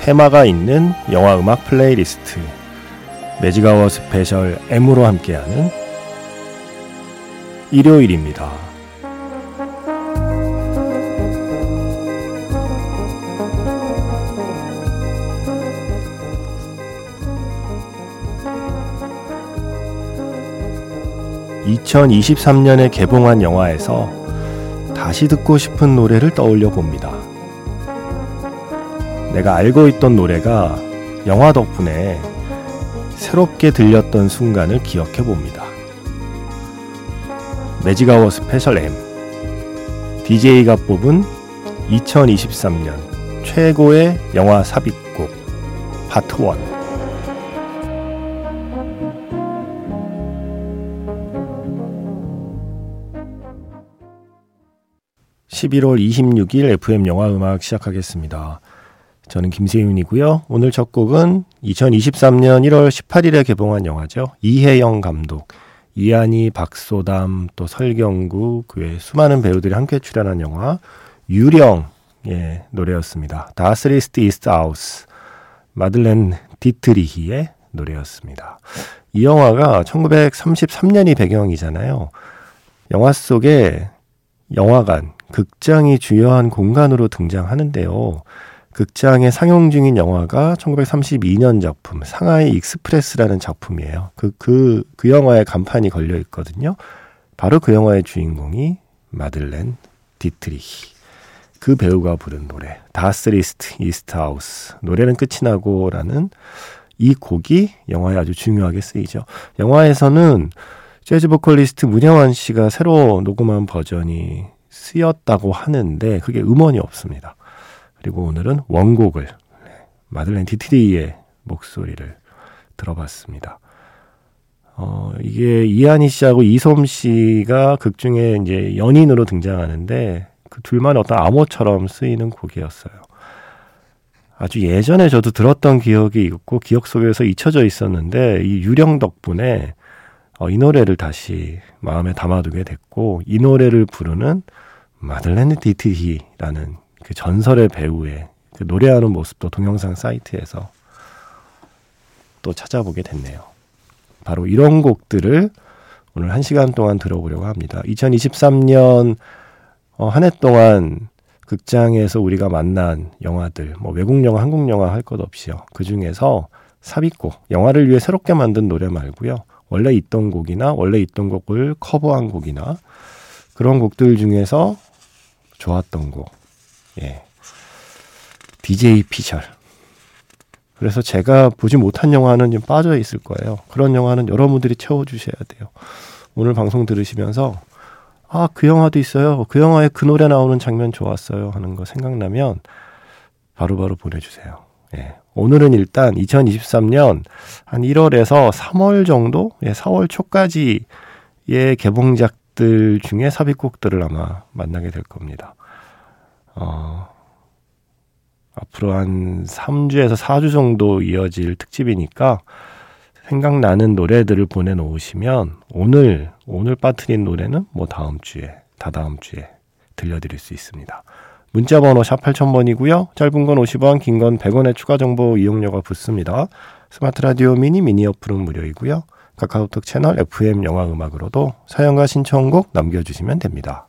테마가 있는 영화 음악 playlist Magic Hour Special M으로 함께하는 일요일입니다. (2023년에) 개봉한 영화에서 다시 듣고 싶은 노래를 떠올려 봅니다. 내가 알고 있던 노래가 영화 덕분에 새롭게 들렸던 순간을 기억해 봅니다. Magic Hour Special M DJ가 뽑은 2023년 최고의 영화 삽입곡 파트 1 11월 26일 FM 영화 음악 시작하겠습니다. 저는 김세윤이고요. 오늘 첫 곡은 2023년 1월 18일에 개봉한 영화죠. 이혜영 감독, 이한희, 박소담, 또 설경구, 그 외 수많은 배우들이 함께 출연한 영화 유령의 노래였습니다. 다스리스트 이스트 아우스, 마들렌 디트리히의 노래였습니다. 이 영화가 1933년이 배경이잖아요. 영화 속에 영화관, 극장이 주요한 공간으로 등장하는데요. 극장에 상영 중인 영화가 1932년 작품 Shanghai Express라는 작품이에요. 그, 그, 그 영화에 간판이 걸려 있거든요. 바로 그 영화의 주인공이 마를렌 디트리히. 그 배우가 부른 노래, Das Lied ist aus. 노래는 끝이 나고라는 이 곡이 영화에 아주 중요하게 쓰이죠. 영화에서는 재즈 보컬리스트 문영환 씨가 새로 녹음한 버전이 쓰였다고 하는데 그게 음원이 없습니다. 그리고 오늘은 원곡을 마들렌 디트리의 목소리를 들어봤습니다. 어, 이게 이한희 씨하고 이솜 씨가 극 중에 이제 연인으로 등장하는데 그 둘만 어떤 암호처럼 쓰이는 곡이었어요. 아주 예전에 저도 들었던 기억이 있고 기억 속에서 잊혀져 있었는데 이 유령 덕분에 어, 이 노래를 다시 마음에 담아두게 됐고 이 노래를 부르는 마들렌 디트히라는 그 전설의 배우의 그 노래하는 모습도 동영상 사이트에서 또 찾아보게 됐네요. 바로 이런 곡들을 오늘 한 시간 동안 들어보려고 합니다. 2023년 어, 한해 동안 극장에서 우리가 만난 영화들, 뭐 외국 영화, 한국 영화 할 것 없이요. 그 중에서 삽입곡, 영화를 위해 새롭게 만든 노래 말고요. 원래 있던 곡이나 원래 있던 곡을 커버한 곡이나 그런 곡들 중에서 좋았던 곡, 예. DJ 피셜. 그래서 제가 보지 못한 영화는 좀 빠져 있을 거예요. 그런 영화는 여러분들이 채워주셔야 돼요. 오늘 방송 들으시면서 아, 그 영화도 있어요. 그 영화에 그 노래 나오는 장면 좋았어요. 하는 거 생각나면 바로바로 바로 보내주세요. 예. 오늘은 일단 2023년 한 1월에서 3월 정도, 예, 4월 초까지의 개봉작들 중에 삽입곡들을 아마 만나게 될 겁니다. 어, 앞으로 한 3주에서 4주 정도 이어질 특집이니까 생각나는 노래들을 보내놓으시면 오늘, 오늘 빠트린 노래는 뭐 다음 주에, 다다음 주에 들려드릴 수 있습니다. 문자번호 샵 8000번이고요. 짧은 건 50원, 긴 건 100원의 추가 정보 이용료가 붙습니다. 스마트 라디오 미니 미니 어플은 무료이고요. 카카오톡 채널 FM 영화 음악으로도 사연과 신청곡 남겨주시면 됩니다.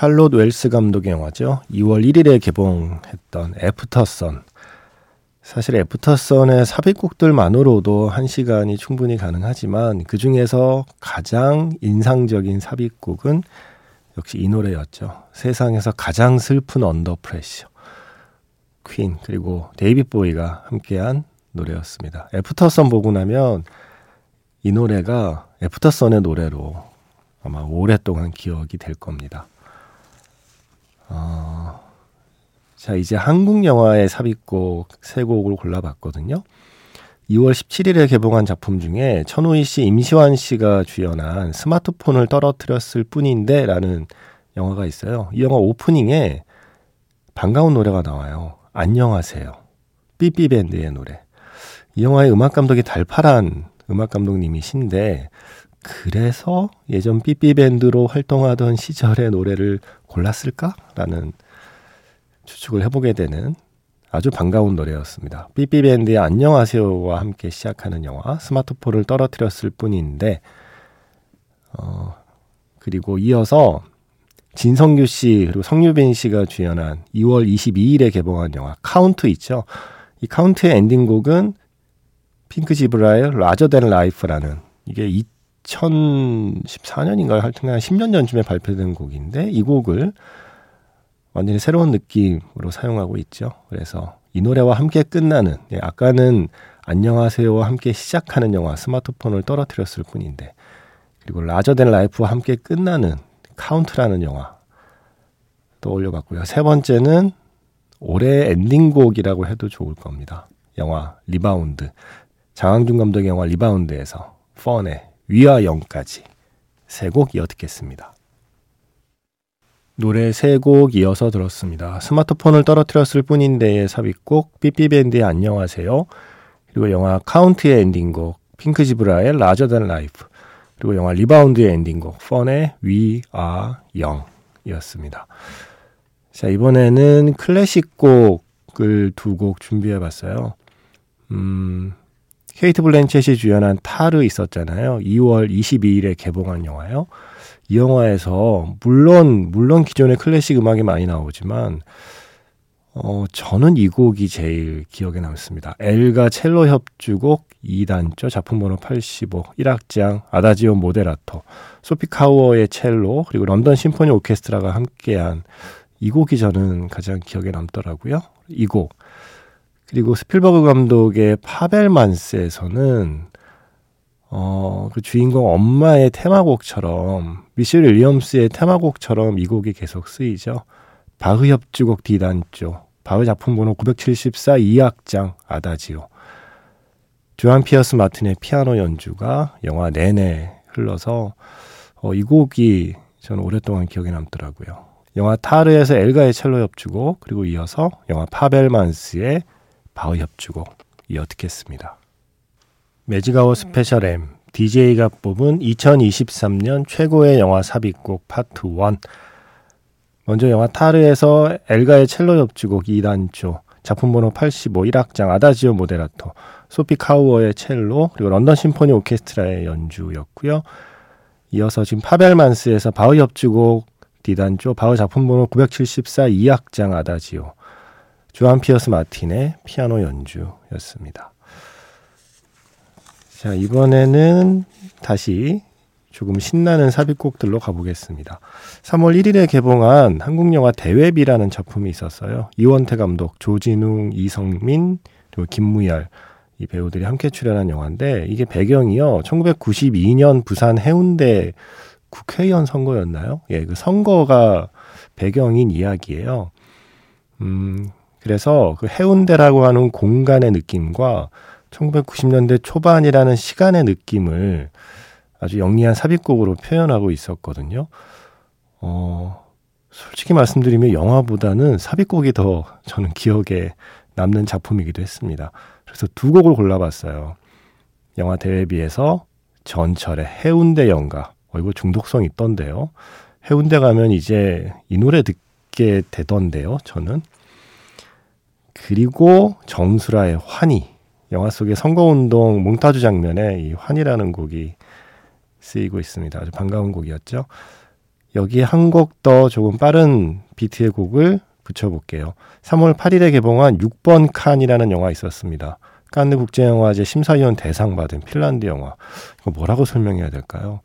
샬롯 웰스 감독의 영화죠. 2월 1일에 개봉했던 Aftersun. 사실 Aftersun의 삽입곡들만으로도 한 시간이 충분히 가능하지만 그 중에서 가장 인상적인 삽입곡은 역시 이 노래였죠. 세상에서 가장 슬픈 Under Pressure. 퀸 그리고 데이빗 보위가 함께한 노래였습니다. Aftersun 보고 나면 이 노래가 Aftersun의 노래로 아마 오랫동안 기억이 될 겁니다. 어, 자, 이제 한국 영화의 삽입곡 세 곡을 골라봤거든요. 2월 17일에 개봉한 작품 중에 천우희 씨, 임시완 씨가 주연한 스마트폰을 떨어뜨렸을 뿐인데 라는 영화가 있어요. 이 영화 오프닝에 반가운 노래가 나와요. 안녕하세요. 삐삐밴드의 노래. 이 영화의 음악 감독이 달파란 음악 감독님이신데 그래서 예전 삐삐밴드로 활동하던 시절의 노래를 골랐을까라는 추측을 해보게 되는 아주 반가운 노래였습니다. 삐삐밴드의 안녕하세요와 함께 시작하는 영화 스마트폰을 떨어뜨렸을 뿐인데 어, 그리고 이어서 진성규 씨 그리고 성유빈 씨가 주연한 2월 22일에 개봉한 영화 카운트 있죠. 이 카운트의 엔딩곡은 핑크 지브라의 Larger Than Life라는 이게 2014년인가요? 하여튼 한 10년 전쯤에 발표된 곡인데 이 곡을 완전히 새로운 느낌으로 사용하고 있죠. 그래서 이 노래와 함께 끝나는 예, 아까는 안녕하세요와 함께 시작하는 영화 스마트폰을 떨어뜨렸을 뿐인데 그리고 Larger Than Life와 함께 끝나는 카운트라는 영화 또 올려봤고요. 세 번째는 올해 엔딩곡이라고 해도 좋을 겁니다. 영화 리바운드 장항준 감독의 영화 리바운드에서 펀의 We Are Young까지 세 곡 이어 듣겠습니다. 노래 세 곡 이어서 들었습니다. 스마트폰을 떨어뜨렸을 뿐인데의 삽입곡 삐삐밴드의 안녕하세요. 그리고 영화 카운트의 엔딩곡 핑크지브라의 Larger Than Life 그리고 영화 리바운드의 엔딩곡 펀의 We Are Young이었습니다. 자 이번에는 클래식 곡을 두 곡 준비해 봤어요. 음, 케이트 블렌쳇이 주연한 타르 있었잖아요. 2월 22일에 개봉한 영화요. 이 영화에서 물론 물론 기존의 클래식 음악이 많이 나오지만 어 저는 이 곡이 제일 기억에 남습니다. 엘가 첼로 협주곡 2단조 작품 번호 85 1악장 아다지오 모데라토 소피 카우어의 첼로 그리고 런던 심포니 오케스트라가 함께한 이 곡이 저는 가장 기억에 남더라고요. 이 곡. 그리고 스필버그 감독의 파벨만스에서는 어, 그 주인공 엄마의 테마곡처럼 미셸 윌리엄스의 테마곡처럼 이 곡이 계속 쓰이죠. 바흐 협주곡 D단조, 바흐 작품 번호 974 2악장 아다지오. 조한 피어스 마틴의 피아노 연주가 영화 내내 흘러서 어, 이 곡이 저는 오랫동안 기억에 남더라고요. 영화 타르에서 엘가의 첼로 협주곡 그리고 이어서 영화 파벨만스의 바흐 협주곡 이어 듣겠습니다. 매직아워 스페셜 M DJ가 뽑은 2023년 최고의 영화 삽입곡 파트 1 먼저 영화 타르에서 엘가의 첼로 협주곡 2단조 작품 번호 85 1악장 아다지오 모데라토 소피 카우어의 첼로 그리고 런던 심포니 오케스트라의 연주였고요. 이어서 지금 파벨만스에서 바흐 협주곡 D단조 바흐 작품 번호 974 2악장 아다지오 조한 피어스 마틴의 피아노 연주였습니다. 자, 이번에는 다시 조금 신나는 삽입곡들로 가보겠습니다. 3월 1일에 개봉한 한국영화 대회비라는 작품이 있었어요. 이원태 감독, 조진웅, 이성민, 그리고 김무열 이 배우들이 함께 출연한 영화인데 이게 배경이요. 1992년 부산 해운대 국회의원 선거였나요? 예, 그 선거가 배경인 이야기예요. 음, 그래서 그 해운대라고 하는 공간의 느낌과 1990년대 초반이라는 시간의 느낌을 아주 영리한 삽입곡으로 표현하고 있었거든요. 어, 솔직히 말씀드리면 영화보다는 삽입곡이 더 저는 기억에 남는 작품이기도 했습니다. 그래서 두 곡을 골라봤어요. 영화 대회비에서 전철의 해운대 연가. 어, 이거 중독성 있던데요. 해운대 가면 이제 이 노래 듣게 되던데요, 저는. 그리고 정수라의 환희. 영화 속의 선거운동 몽타주 장면에 이 환희라는 곡이 쓰이고 있습니다. 아주 반가운 곡이었죠. 여기에 한 곡 더 조금 빠른 비트의 곡을 붙여볼게요. 3월 8일에 개봉한 6번 칸이라는 영화 있었습니다. 칸느 국제영화제 심사위원 대상 받은 핀란드 영화. 이거 뭐라고 설명해야 될까요?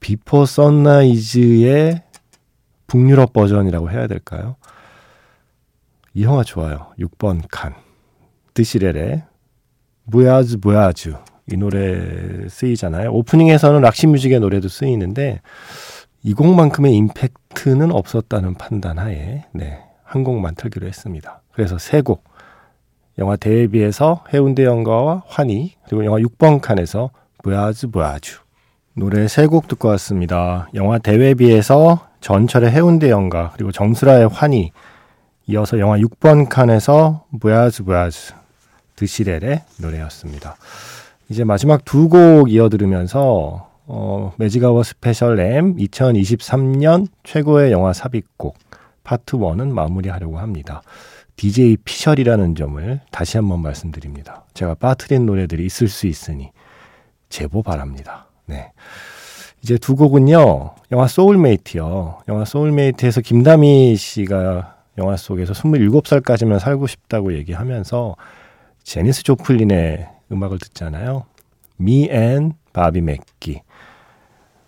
Before Sunrise의 북유럽 버전이라고 해야 될까요? 이 영화 좋아요. 6번 칸. Desireless. Voyage Voyage. 이 노래 쓰이잖아요. 오프닝에서는 Roxy Music의 노래도 쓰이는데 이 곡만큼의 임팩트는 없었다는 판단 하에 네, 한 곡만 틀기로 했습니다. 그래서 세 곡. 영화 대비해서 해운대 연가와 환희 그리고 영화 6번 칸에서 무야즈 무야즈 노래 세 곡 듣고 왔습니다. 영화 대회비에서 전철의 해운대 연가 그리고 정수라의 환희 이어서 영화 6번 칸에서 무야즈 무야즈 드시렐의 노래였습니다. 이제 마지막 두 곡 이어 들으면서 어, 매직아워 스페셜 M 2023년 최고의 영화 삽입곡 파트 1은 마무리하려고 합니다. DJ 피셜이라는 점을 다시 한번 말씀드립니다. 제가 빠트린 노래들이 있을 수 있으니 제보 바랍니다. 네. 이제 두 곡은요. 영화 소울메이트요. 영화 소울메이트에서 김다미 씨가 영화 속에서 27살까지만 살고 싶다고 얘기하면서 재니스 조플린의 음악을 듣잖아요. Me and Bobby McGee.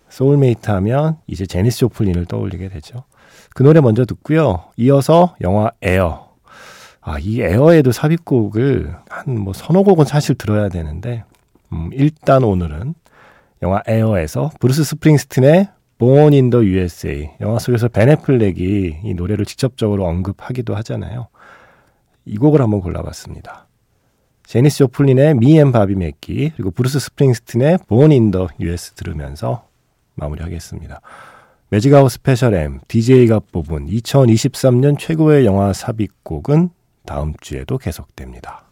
소울메이트 하면 이제 재니스 조플린을 떠올리게 되죠. 그 노래 먼저 듣고요. 이어서 영화 에어. 아, 이 에어에도 삽입곡을 한 뭐 서너 곡은 사실 들어야 되는데, 음, 일단 오늘은 영화 에어에서 브루스 스프링스틴의 Born in the USA. 영화 속에서 벤 애플렉이 이 노래를 직접적으로 언급하기도 하잖아요. 이 곡을 한번 골라봤습니다. 재니스 조플린의 Me and Bobby McGee 그리고 브루스 스프링스틴의 Born in the USA 들으면서 마무리하겠습니다. 매직아워 스페셜 M DJ가 뽑은 2023년 최고의 영화 삽입곡은 다음 주에도 계속됩니다.